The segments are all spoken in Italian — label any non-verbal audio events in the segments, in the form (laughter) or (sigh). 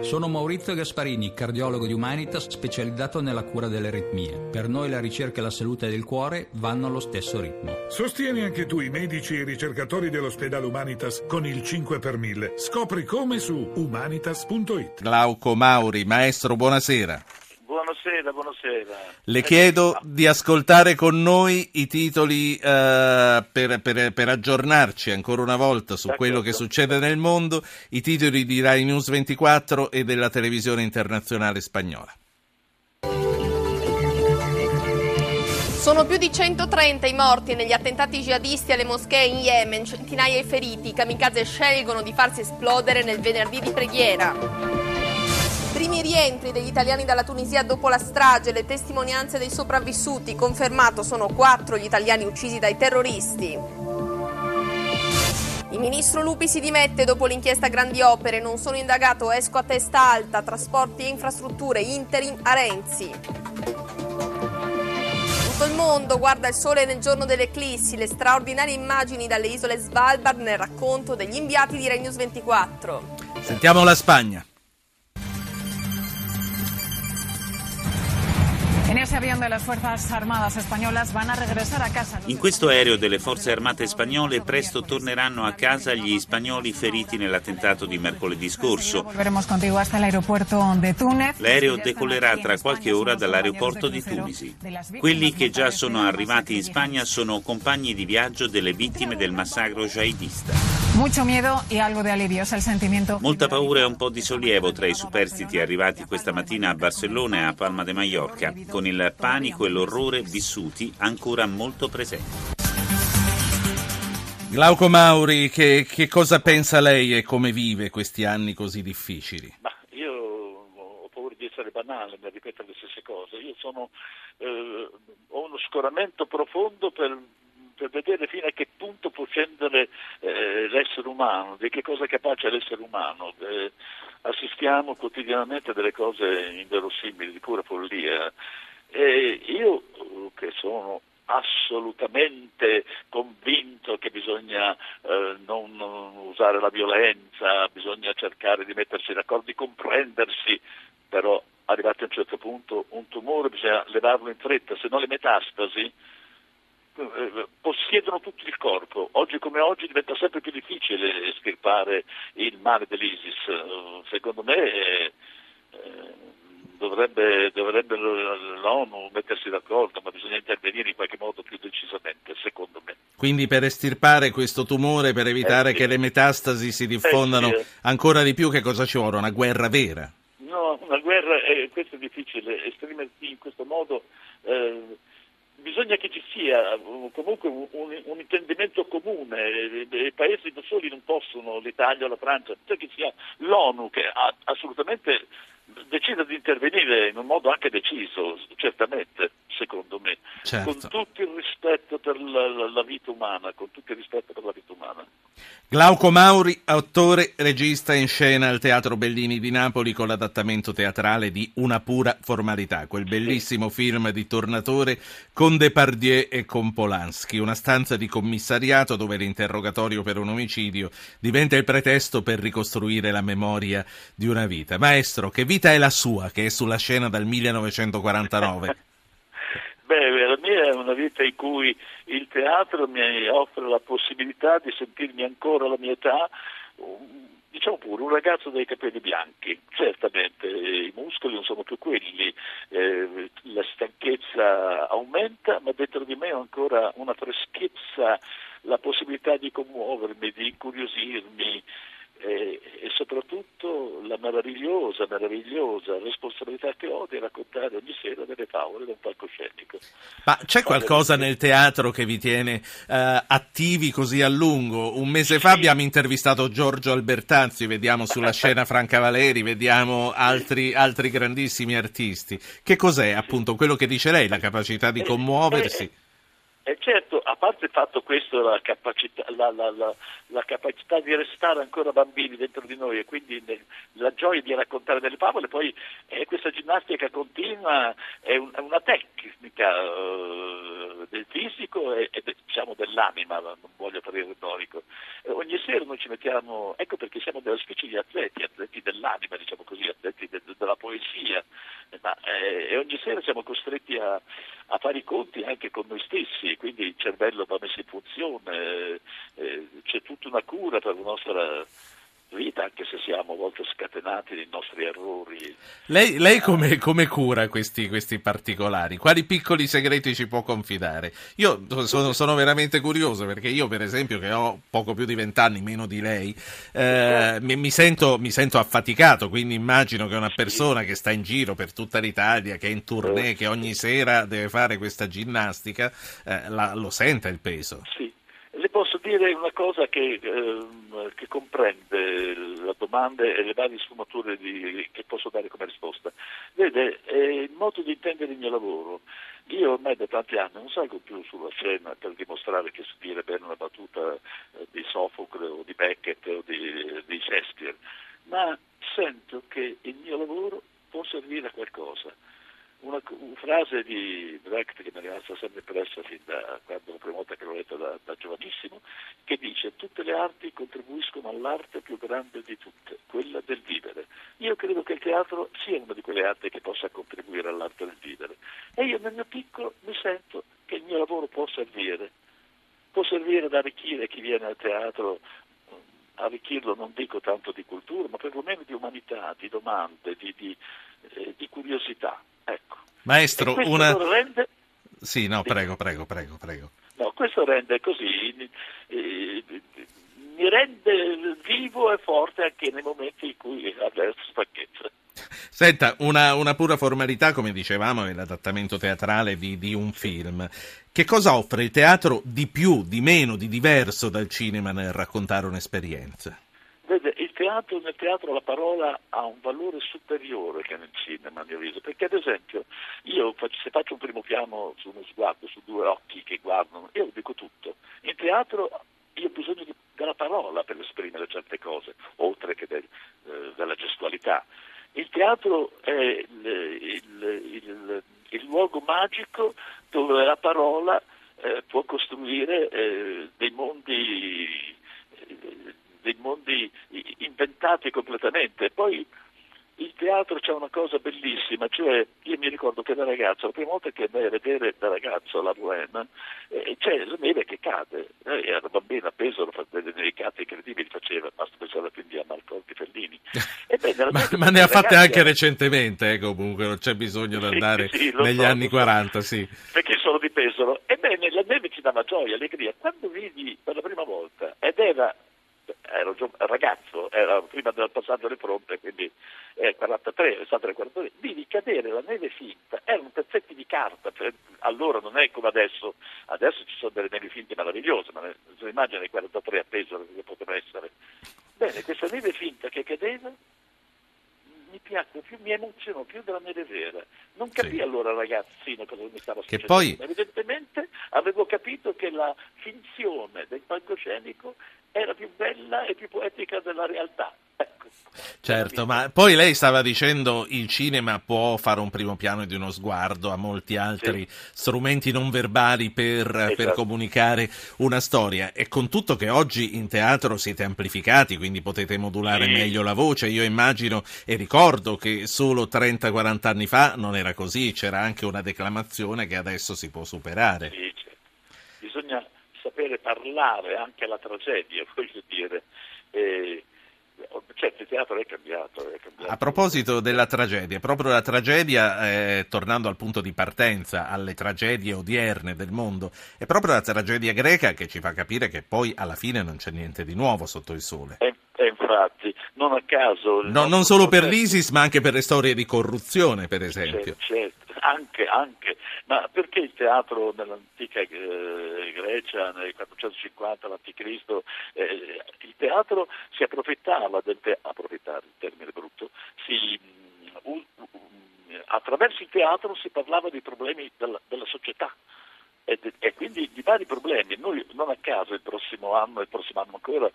Sono Maurizio Gasparini, cardiologo di Humanitas specializzato nella cura delle aritmie. Per noi la ricerca e la salute del cuore vanno allo stesso ritmo. Sostieni anche tu i medici e i ricercatori dell'ospedale Humanitas con il 5 per 1000. Scopri come su humanitas.it. Glauco Mauri, maestro, buonasera. Buonasera, buonasera. Le chiedo di ascoltare con noi i titoli eh, per, per, per, aggiornarci ancora una volta su quello che succede nel mondo, i titoli di Rai News 24 e della televisione internazionale spagnola. Sono più di 130 i morti negli attentati jihadisti alle moschee in Yemen, centinaia i feriti, i kamikaze scelgono di farsi esplodere nel venerdì di preghiera. Primi rientri degli italiani dalla Tunisia dopo la strage, le testimonianze dei sopravvissuti, confermato sono quattro gli italiani uccisi dai terroristi. Il ministro Lupi si dimette dopo l'inchiesta Grandi Opere, non sono indagato, esco a testa alta, trasporti e infrastrutture, interim a Renzi. Tutto il mondo guarda il sole nel giorno dell'eclissi, le straordinarie immagini dalle isole Svalbard nel racconto degli inviati di Rai News 24. Sentiamo la Spagna. In questo aereo delle forze armate spagnole presto torneranno a casa gli spagnoli feriti nell'attentato di mercoledì scorso. L'aereo decollerà tra qualche ora dall'aeroporto di Tunisi. Quelli che già sono arrivati in Spagna sono compagni di viaggio delle vittime del massacro jihadista. Molta paura e un po' di sollievo tra i superstiti arrivati questa mattina a Barcellona e a Palma de Mallorca con il panico e l'orrore vissuti ancora molto presenti. Glauco Mauri, che, che, cosa pensa lei e come vive questi anni così difficili? Ma io ho paura di essere banale nel ripetere le stesse cose. Io sono, eh, ho uno scoramento profondo per, per, vedere fino a che punto può scendere eh, l'essere umano, di che cosa è capace l'essere umano. Eh, assistiamo quotidianamente a delle cose inverosimili, di pura follia. E io che sono assolutamente convinto che bisogna eh, non usare la violenza, bisogna cercare di mettersi d'accordo, di comprendersi, però arrivati a un certo punto un tumore bisogna levarlo in fretta, se no le metastasi possiedono tutto il corpo. Oggi come oggi diventa sempre più difficile estirpare il male dell'ISIS. Eh, secondo me eh, dovrebbe, dovrebbe, l'ONU mettersi d'accordo, ma bisogna intervenire in qualche modo più decisamente, secondo me. Quindi per estirpare questo tumore, per evitare eh sì. che le metastasi si diffondano eh sì. ancora di più, che cosa ci vuole? Una guerra vera? No, una guerra, eh, questo è difficile, esprimersi in questo modo bisogna che ci sia comunque un, un, intendimento comune, i paesi da soli non possono, l'Italia o la Francia, bisogna che sia l'ONU che ha, assolutamente decida di intervenire in un modo anche deciso, certamente, secondo me, certo. con tutto il rispetto per la, la, la, vita umana, con tutto il rispetto per la vita umana. Glauco Mauri, autore, regista in scena al Teatro Bellini di Napoli con l'adattamento teatrale di Una pura formalità, quel bellissimo film di Tornatore con Depardieu e con Polanski, una stanza di commissariato dove l'interrogatorio per un omicidio diventa il pretesto per ricostruire la memoria di una vita. Maestro, che vita è la sua che è sulla scena dal 1949? (laughs) Beh, la mia una vita in cui il teatro mi offre la possibilità di sentirmi ancora alla mia età, diciamo pure, un ragazzo dai capelli bianchi. Certamente i muscoli non sono più quelli, eh, la stanchezza aumenta, ma dentro di me ho ancora una freschezza, la possibilità di commuovermi, di incuriosirmi, e, e, soprattutto la meravigliosa, meravigliosa responsabilità che ho di raccontare ogni sera delle favole da un palcoscenico. Ma c'è qualcosa nel teatro che vi tiene uh, attivi così a lungo? Un mese fa abbiamo intervistato Giorgio Albertanzi, vediamo sulla (laughs) scena Franca Valeri, vediamo altri, altri grandissimi artisti. Che cos'è appunto quello che dice lei, la capacità di commuoversi? Eh, eh, certo, parte il fatto questo, la capacità, la, la, la, capacità, di restare ancora bambini dentro di noi e quindi ne, la gioia di raccontare delle favole, poi eh, questa ginnastica continua è, un, è una tecnica uh, del fisico e, e diciamo dell'anima, non voglio fare retorico. Eh, ogni sera noi ci mettiamo, ecco perché siamo della specie di atleti, atleti dell'anima, diciamo così, atleti de, de, della poesia, ma, eh, e ogni sera siamo costretti a, a, fare i conti anche con noi stessi, quindi il cervello va messo in funzione, eh, c'è tutta una cura per la nostra vita, anche se siamo a volte scatenati nei nostri errori. Lei, lei come, come, cura questi, questi, particolari? Quali piccoli segreti ci può confidare? Io sono, sono, veramente curioso perché io, per esempio, che ho poco più di vent'anni, meno di lei, eh, mi, mi, sento, mi, sento, affaticato, quindi immagino che una persona che sta in giro per tutta l'Italia, che è in tournée, che ogni sera deve fare questa ginnastica, eh, la, lo senta il peso. Sì. Le posso dire una cosa che, eh, che comprende la domanda e le varie sfumature di, che posso dare come risposta. Vede, è il modo di intendere il mio lavoro. Io ormai da tanti anni non salgo più sulla scena per dimostrare che so dire bene una battuta eh, di Sofocle o di Beckett o di, di Shakespeare, ma sento che il mio lavoro può servire a qualcosa una, frase di Brecht che mi è rimasta sempre impressa fin da quando la prima volta che l'ho letta da, da, giovanissimo, che dice tutte le arti contribuiscono all'arte più grande di tutte, quella del vivere. Io credo che il teatro sia una di quelle arti che possa contribuire all'arte del vivere e io nel mio piccolo mi sento che il mio lavoro può servire, può servire ad arricchire chi viene al teatro arricchirlo non dico tanto di cultura, ma perlomeno di umanità, di domande, di, di, eh, di curiosità. Ecco. Maestro, una... Rende... Sì, no, prego, prego, prego, prego. No, questo rende così, eh, mi rende vivo e forte anche nei momenti in cui avverto stanchezza. Senta, una, una, pura formalità, come dicevamo, è l'adattamento teatrale di, di, un film. Che cosa offre il teatro di più, di meno, di diverso dal cinema nel raccontare un'esperienza? Vede, il teatro, nel teatro la parola ha un valore superiore che nel cinema, a mio avviso, perché ad esempio io faccio, se faccio un primo piano su uno sguardo, su due occhi che guardano, io dico tutto. In teatro io ho bisogno di, della parola per esprimere certe cose, oltre che del, eh, della gestualità. Il teatro è il, il, il, il luogo magico dove la parola eh, può costruire eh, dei mondi dei mondi inventati completamente. Poi il teatro c'è una cosa bellissima, cioè io mi ricordo che da ragazzo, la prima volta che andai a vedere da ragazzo la Bohème, eh, c'è la neve che cade, eh, era bambino appeso, delle nevicate incredibili faceva, basta pensare quindi a Marcotti Fellini. (laughs) Ma, ma ne ha fatte anche era... recentemente, eh, comunque non c'è bisogno di andare sì, sì, negli so, anni 40, sì. Perché sono di Pesaro. Ebbene, la neve ci dava gioia, allegria. Quando vidi per la prima volta, ed era ero ragazzo, era prima del passaggio alle fronte, quindi eh, 43, è stato nel 43, vidi cadere la neve finta, erano pezzetti di carta, allora non è come adesso, adesso ci sono delle neve finte meravigliose, ma se immagina nel 43 appeso che poteva essere. Bene, questa neve finta che cadeva mi piacque più, mi emozionò più della neve vera. Non capì sì. allora ragazzino cosa mi stava succedendo. Poi... Evidentemente avevo capito che la finzione del palcoscenico era più bella e più poetica della realtà. Ecco. Certo, ma poi lei stava dicendo il cinema può fare un primo piano di uno sguardo, a molti altri sì. strumenti non verbali per, esatto. per, comunicare una storia e con tutto che oggi in teatro siete amplificati, quindi potete modulare sì. meglio la voce, io immagino e ricordo che solo 30-40 anni fa non era così, c'era anche una declamazione che adesso si può superare. Sì. Bisogna sapere parlare anche alla tragedia, (laughs) voglio dire. Eh, teatro è cambiato, è cambiato, A proposito della tragedia, proprio la tragedia, eh, tornando al punto di partenza, alle tragedie odierne del mondo, è proprio la tragedia greca che ci fa capire che poi alla fine non c'è niente di nuovo sotto il sole. E, e infatti, non a caso... No, non solo per l'ISIS, ma anche per le storie di corruzione, per esempio. Certo, certo anche, anche, ma perché il teatro nell'antica eh, Grecia, nel 450 a.C., eh, il teatro si approfittava del te- approfittare, il termine brutto, si, um, um, attraverso il teatro si parlava dei problemi della, della società. e, e quindi di vari problemi. Noi non a caso il prossimo anno, il prossimo anno ancora,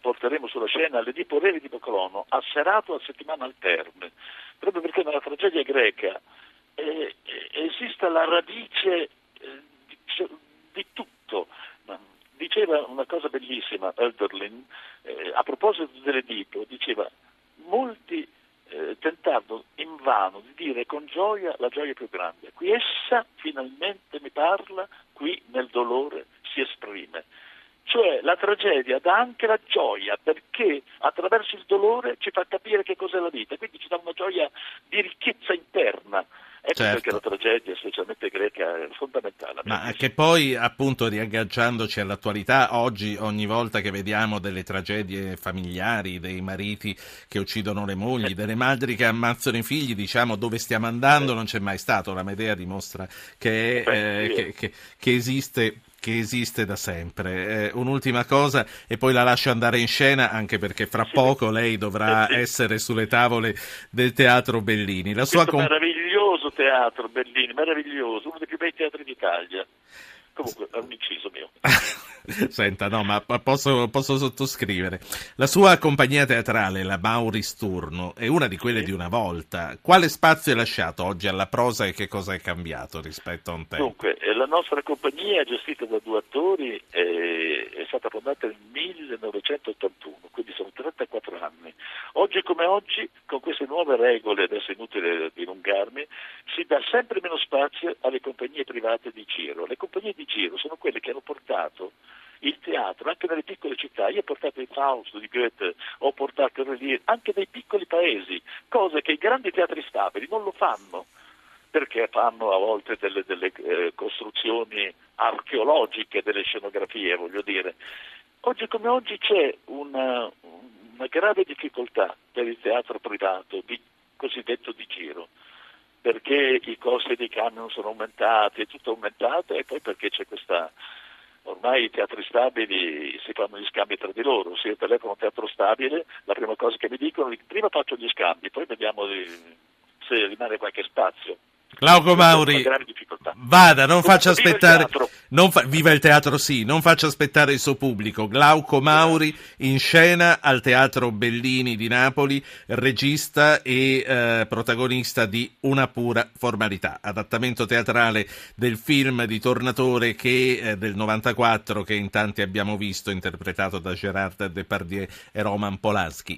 porteremo sulla scena l'Edipo Re di Bocolono, asserato a settimana alterne, proprio perché nella tragedia greca eh, esiste la radice eh, di, tutto. Diceva una cosa bellissima Elderlin, eh, a proposito dell'Edipo, diceva molti eh, tentando invano di dire con gioia la gioia più grande. Qui essa finalmente mi parla, qui nel dolore si esprime. Cioè la tragedia dà anche la gioia perché attraverso il dolore ci fa capire che cos'è la vita, quindi ci dà una gioia di ricchezza interna. Ecco certo. perché la tragedia, specialmente greca, è fondamentale. Ma che poi, appunto, riagganciandoci all'attualità, oggi ogni volta che vediamo delle tragedie familiari, dei mariti che uccidono le mogli, eh. delle madri che ammazzano i figli, diciamo dove stiamo andando eh. non c'è mai stato. La Medea dimostra che, Beh, eh, che, che, che esiste che esiste da sempre. Eh, un'ultima cosa e poi la lascio andare in scena anche perché fra poco lei dovrà eh essere sulle tavole del Teatro Bellini. La sua comp- teatro Bellini, meraviglioso, uno dei più bei teatri d'Italia. Comunque è un inciso mio. (laughs) Senta, no, ma posso, posso, sottoscrivere. La sua compagnia teatrale, la Mauris Turno, è una di quelle sì. di una volta. Quale spazio è lasciato oggi alla prosa e che cosa è cambiato rispetto a un tempo? Dunque, eh, la nostra compagnia è gestita da due attori, e è stata fondata nel 1981, quindi sono 34 anni. Oggi come oggi, con queste nuove regole, adesso è inutile dilungarmi, si dà sempre meno spazio alle compagnie private di giro. Le compagnie di giro sono quelle che hanno portato il teatro anche nelle piccole città. Io ho portato il Fausto di Goethe, ho portato Relier, anche nei piccoli paesi, cose che i grandi teatri stabili non lo fanno perché fanno a volte delle, delle eh, costruzioni archeologiche delle scenografie, voglio dire. Oggi come oggi c'è una, una grave difficoltà per il teatro privato, di, cosiddetto di giro perché i costi dei camion sono aumentati, è tutto aumentato e poi perché c'è questa ormai i teatri stabili si fanno gli scambi tra di loro, se io telefono a un teatro stabile la prima cosa che mi dicono è prima faccio gli scambi, poi vediamo se rimane qualche spazio. Glauco Mauri, vada, non faccia aspettare, fa, viva il teatro sì, non faccia aspettare il suo pubblico. Glauco Mauri in scena al Teatro Bellini di Napoli, regista e eh, protagonista di Una pura formalità, adattamento teatrale del film di Tornatore che, eh, del 94 che in tanti abbiamo visto, interpretato da Gerard Depardieu e Roman Polanski.